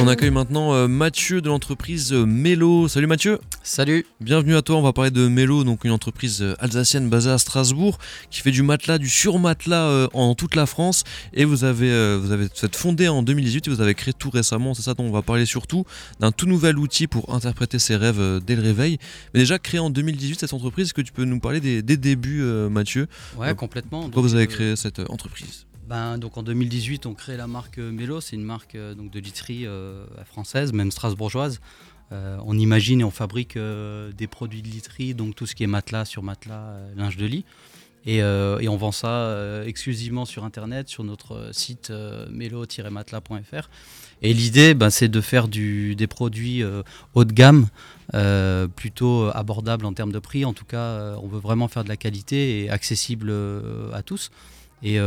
on accueille maintenant euh, Mathieu de l'entreprise euh, Mélo. Salut Mathieu. Salut. Bienvenue à toi. On va parler de Mélo, donc une entreprise euh, alsacienne basée à Strasbourg qui fait du matelas, du surmatelas en toute la France. Et vous avez, vous avez fait fondé en 2018 et vous avez créé tout récemment, c'est ça dont on va parler surtout, d'un tout nouvel outil pour interpréter ses rêves dès le réveil. Mais déjà créé en 2018 cette entreprise, est-ce que tu peux nous parler des, débuts Mathieu? Ouais, complètement. Pourquoi vous avez créé cette entreprise? Ben, donc en 2018, on crée la marque euh, Mélo, c'est une marque euh, de literie euh, française, même strasbourgeoise. on imagine et on fabrique des produits de literie, donc tout ce qui est matelas, sur matelas, linge de lit. Et, on vend ça exclusivement sur Internet, sur notre site mélo-matelas.fr. Et l'idée, ben, c'est de faire des produits haut de gamme, plutôt abordables en termes de prix. En tout cas, on veut vraiment faire de la qualité et accessible à tous. Et,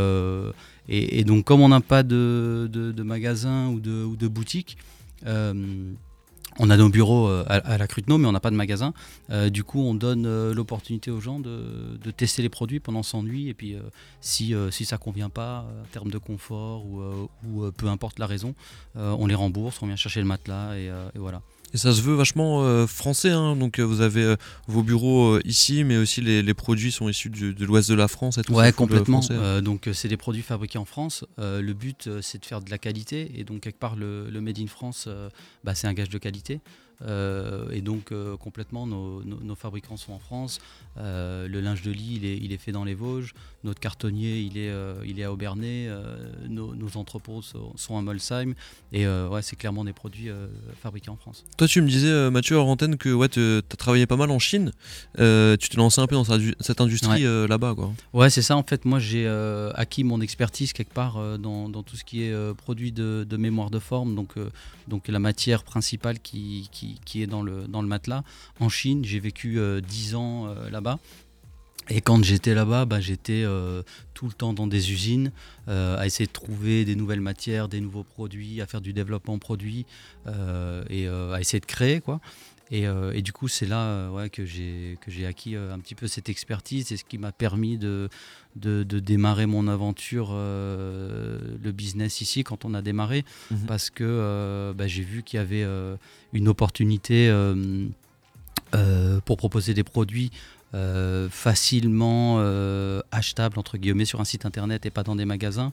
et, donc, comme on n'a pas de, de, magasin ou de, ou de boutique, euh, on a nos bureaux euh, à, la Cruteno, mais on n'a pas de magasin. Euh, du coup, on donne l'opportunité aux gens de, de, tester les produits pendant 100 nuits. Et puis, si, si ça ne convient pas, en termes de confort ou, peu importe la raison, on les rembourse, on vient chercher le matelas et voilà. Et ça se veut vachement euh, français, hein. donc euh, vous avez euh, vos bureaux ici, mais aussi les, produits sont issus de l'ouest de la France et tout Ouais, complètement. donc c'est des produits fabriqués en France. le but c'est de faire de la qualité et donc quelque part le, Made in France, bah, c'est un gage de qualité. Euh, et donc euh, complètement, nos, fabricants sont en France. Euh, le linge de lit, il est, fait dans les Vosges. Notre cartonnier, il est, il est à Aubernay. Nos, entrepôts sont, à Molsheim. Et ouais, c'est clairement des produits fabriqués en France. Toi, tu me disais, Mathieu, hors antenne, que ouais, tu as travaillé pas mal en Chine. tu t'es lancé un peu dans cette industrie là-bas. Quoi. Ouais, c'est ça. En fait, moi, j'ai acquis mon expertise quelque part dans, tout ce qui est produit de, mémoire de forme. Donc, donc la matière principale qui qui, est dans le, dans le matelas. En Chine, j'ai vécu 10 euh, ans euh, là-bas. Et quand j'étais là-bas, bah, j'étais euh, tout le temps dans des usines, à essayer de trouver des nouvelles matières, des nouveaux produits, à faire du développement produit et à essayer de créer. Quoi. Euh, et, du coup, c'est là euh, que j'ai acquis euh, un petit peu cette expertise. C'est ce qui m'a permis de, de, démarrer mon aventure, le business ici, quand on a démarré. Mhm. Parce que bah, j'ai vu qu'il y avait une opportunité pour proposer des produits facilement achetables entre guillemets sur un site internet et pas dans des magasins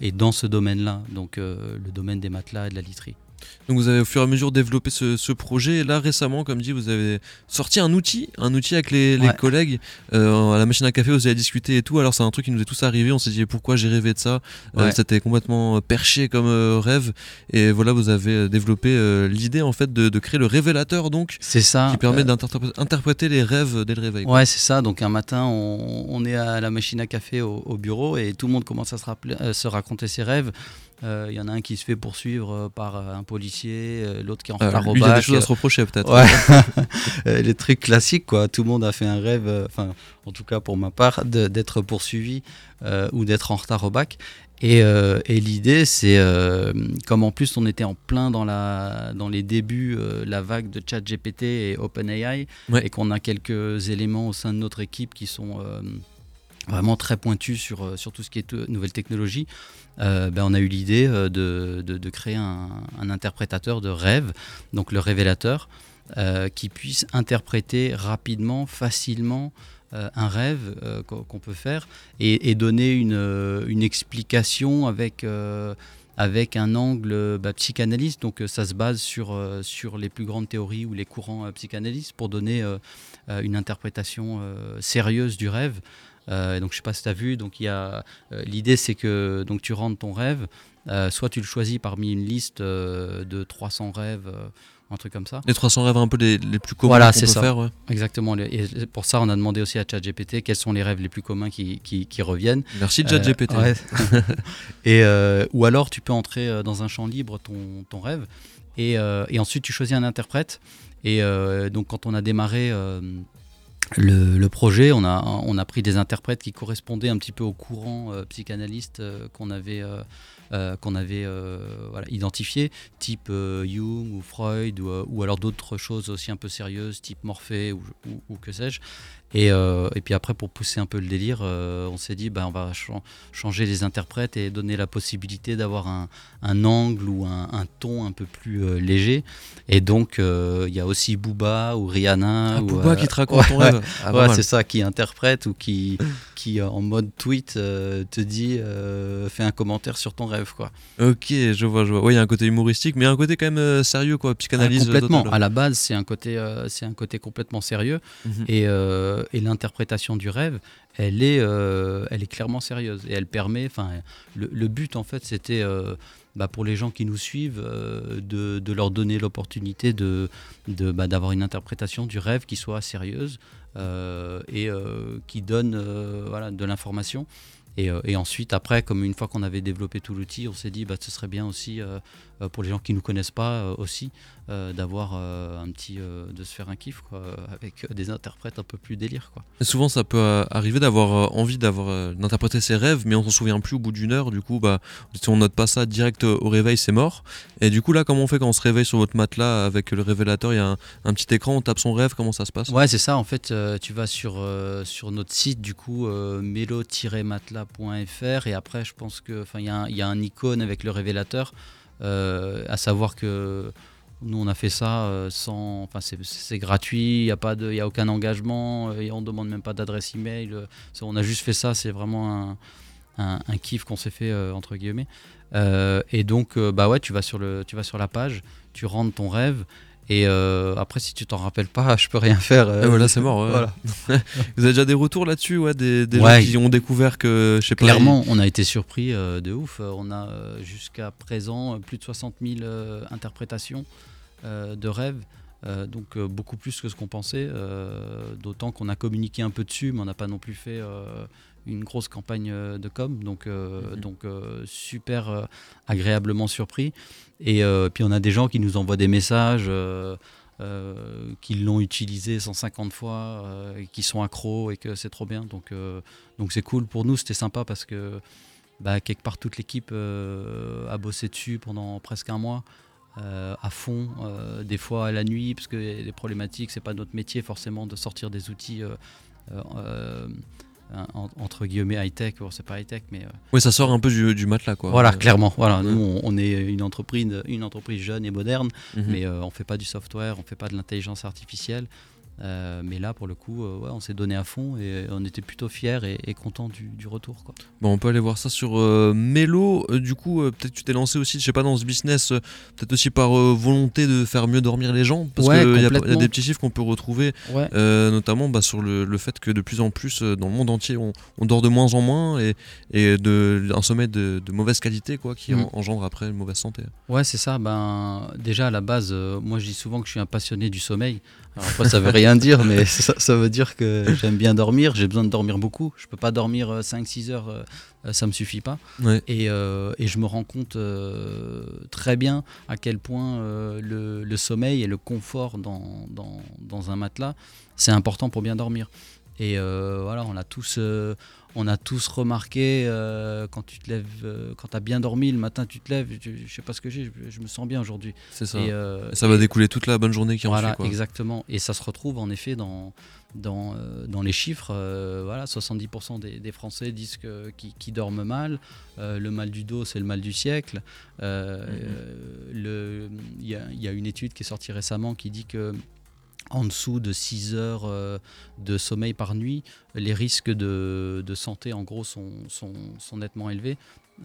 et dans ce domaine-là, donc le domaine des matelas et de la literie. Donc vous avez au fur et à mesure développé ce, projet. Et là récemment, comme dit, vous avez sorti un outil, un outil avec les, collègues euh, à la machine à café. Vous avez discuté et tout. Alors c'est un truc qui nous est tous arrivé. On s'est dit pourquoi j'ai rêvé de ça? Euh, c'était complètement perché comme euh, rêve. Et voilà, vous avez développé l'idée en fait de, créer le révélateur donc. C'est ça. Qui permet d'interpréter les rêves dès le réveil. Ouais, c'est ça. Donc un matin, on, est à la machine à café au, bureau et tout le monde commence à se, rappeler, se raconter ses rêves. Il euh, y en a un qui se fait poursuivre euh, par euh, un policier, l'autre qui est en retard au bac. Il a des choses à se reprocher peut-être. les trucs classiques, quoi. Tout le monde a fait un rêve, enfin, en tout cas pour ma part, d'être poursuivi ou d'être en retard au bac. Et, et l'idée, c'est comme en plus on était en plein dans, la, dans les débuts, la vague de ChatGPT et OpenAI, et qu'on a quelques éléments au sein de notre équipe qui sont vraiment très pointu sur, euh, sur tout ce qui est nouvelle technologie, euh, ben on a eu l'idée euh, de, de, créer un, interprétateur de rêve, donc le révélateur, qui puisse interpréter rapidement, facilement un rêve qu'on peut faire et, donner une, une, explication avec avec un angle bah, psychanalyste. Donc ça se base sur, sur les plus grandes théories ou les courants psychanalystes pour donner une interprétation sérieuse du rêve. Euh, donc je sais pas si tu as vu, donc il y a euh, l'idée c'est que donc tu rentres ton rêve, euh, soit tu le choisis parmi une liste de 300 rêves un truc comme ça. Les 300 rêves un peu les, les plus communs voilà, c'est ça. faire. Exactement. Et pour ça, on a demandé aussi à ChatGPT quels sont les rêves les plus communs qui, qui, qui reviennent. Merci ChatGPT. et ou alors, tu peux entrer dans un champ libre ton, ton rêve et, et, ensuite tu choisis un interprète. Et donc, quand on a démarré le, projet, on a, on a pris des interprètes qui correspondaient un petit peu au courant euh, psychanalyste euh, qu'on avait, euh, qu'on avait voilà, identifiées, type Jung ou Freud, ou, alors d'autres choses aussi un peu sérieuses, type Morphée ou que sais-je. Et, euh, et, puis après, pour pousser un peu le délire, euh, on s'est dit, bah, on va changer les interprètes et donner la possibilité d'avoir un, un, angle ou un, un, ton un peu plus euh, léger. Et donc, il y a aussi Booba ou Rihanna. Ah, ou, Booba qui te raconte ton rêve. Ah, ouais, c'est ça, qui interprète ou qui, qui en mode tweet, te dit, fais un commentaire sur ton rêve. Quoi. Ok, je vois, je vois. Oui, il y a un côté humoristique, mais un côté quand même sérieux, quoi, psychanalyse. Ah, complètement. À la base, c'est un, côté, c'est un côté complètement sérieux. Mhm. Et euh, et l'interprétation du rêve, elle est, euh, elle est clairement sérieuse et elle permet. Enfin, le, but en fait, c'était euh, bah, pour les gens qui nous suivent de, leur donner l'opportunité de, bah, d'avoir une interprétation du rêve qui soit sérieuse et qui donne de l'information. Et, ensuite, après, comme une fois qu'on avait développé tout l'outil, on s'est dit, bah, ce serait bien aussi pour les gens qui ne nous connaissent pas euh, aussi, euh, d'avoir un petit, de se faire un kiff quoi, avec des interprètes un peu plus délire. Quoi. Et souvent, ça peut arriver d'avoir envie d'avoir d'interpréter ses rêves, mais on s'en souvient plus au bout d'une heure. Du coup, bah, si on note pas ça direct au réveil, c'est mort. Et du coup, là, comment on fait quand on se réveille sur votre matelas avec le révélateur Il y a un, petit écran, on tape son rêve, comment ça se passe? Ouais, c'est ça. En fait, tu vas sur, sur notre site, du coup, mélo-matelas.fr, et après, je pense que, il y, y, a un icône avec le révélateur. Euh, à savoir que nous, on a fait ça euh, sans. Enfin, c'est gratuit, il n'y a, pas de, y a aucun engagement, et on ne demande même pas d'adresse email. on a juste fait ça, c'est vraiment un, un, kiff qu'on s'est fait, euh, entre guillemets. et donc, bah ouais, tu vas, sur le, tu vas sur la page, tu rentres ton rêve, et euh, après, si tu t'en rappelles pas, je peux rien faire. Euh, voilà, c'est mort. Voilà. Vous avez déjà des retours là-dessus, ouais, des, gens qui ont découvert que, je sais pas. Clairement, on a été surpris euh, de ouf. On a jusqu'à présent plus de 60 000 interprétations de rêves. donc beaucoup plus que ce qu'on pensait, d'autant qu'on a communiqué un peu dessus, mais on n'a pas non plus fait une grosse campagne euh, de com, donc, euh, mhm. donc euh, super agréablement surpris. Et puis on a des gens qui nous envoient des messages. qui l'ont utilisé 150 fois, qui sont accros et que c'est trop bien. Donc donc c'est cool pour nous, c'était sympa parce que bah, quelque part toute l'équipe a bossé dessus pendant presque un mois. à fond, des fois à la nuit, parce que les problématiques, c'est pas notre métier forcément de sortir des outils entre guillemets high-tech, c'est pas high-tech, mais... Euh, oui, ça sort un peu du, du matelas, quoi. Voilà, clairement. Voilà, nous, on, est une entreprise, une entreprise jeune et moderne, mhm. mais euh, on fait pas du software, on fait pas de l'intelligence artificielle. Euh, mais là, pour le coup, euh, ouais, on s'est donné à fond et on était plutôt fiers et, et contents du, du, retour. Quoi. Bon, on peut aller voir ça sur euh, Melo. du coup, peut-être que tu t'es lancé aussi, je sais pas, dans ce business, peut-être aussi par volonté de faire mieux dormir les gens. Parce qu'il y, y, a des petits chiffres qu'on peut retrouver, notamment bah, sur le, le, fait que de plus en plus, dans le monde entier, on, on dort de moins en moins et, et de, un sommeil de, de mauvaise qualité quoi, qui mm. engendre après une mauvaise santé. Ouais, c'est ça. Ben, déjà, à la base, moi je dis souvent que je suis un passionné du sommeil. Alors après, ça veut rien dire, mais ça, veut dire que j'aime bien dormir. J'ai besoin de dormir beaucoup. Je peux pas dormir 5-6 euh, heures, euh, ça me suffit pas. Et, euh, et, je me rends compte très bien à quel point le, le, sommeil et le confort dans, dans, dans un matelas, c'est important pour bien dormir. Et voilà, on a tous, on a tous remarqué euh, quand tu te lèves, euh, quand tu as bien dormi le matin, tu te lèves, je, ne sais pas ce que j'ai, je, me sens bien aujourd'hui. C'est ça. Et, euh, ça va découler toute la bonne journée qui en voilà, suit. exactement. Et ça se retrouve en effet dans, dans, dans les chiffres. voilà, 70% des, Français disent que, qui, dorment mal. le mal du dos, c'est le mal du siècle. Mm-hmm. Il y, y, a une étude qui est sortie récemment qui dit que en dessous de 6 heures euh, de sommeil par nuit, les risques de, santé en gros sont, nettement élevés.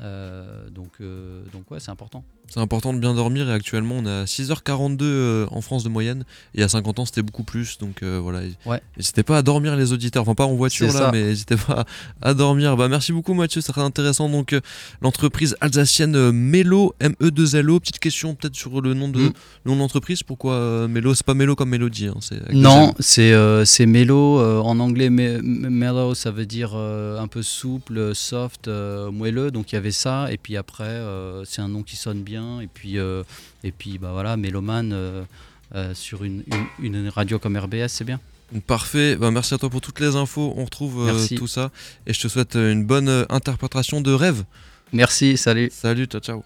Euh, donc, euh, donc ouais, c'est important. C'est important de bien dormir et actuellement on a 6h42 euh, en France de moyenne et à 50 ans c'était beaucoup plus donc voilà. Ouais. N'hésitez pas à dormir les auditeurs, enfin pas en voiture là mais n'hésitez pas à dormir. Bah merci beaucoup Mathieu, c'est très intéressant donc l'entreprise alsacienne Melo M-E-2-L-O. Petite question peut-être sur le nom de mm. l'entreprise, pourquoi Melo? C'est pas Melo comme mélodie hein, Non, c'est c'est Melo en anglais Melo ça veut dire un peu souple, soft, moelleux donc il y avait ça, et puis après, euh, c'est un nom qui sonne bien, et puis, euh, et puis bah voilà, Mélomane euh, sur une, une, radio comme RBS, c'est bien. Parfait, bah, merci à toi pour toutes les infos, on retrouve tout ça, et je te souhaite une bonne interprétation de rêve. Merci, salut. Salut, ciao, ciao.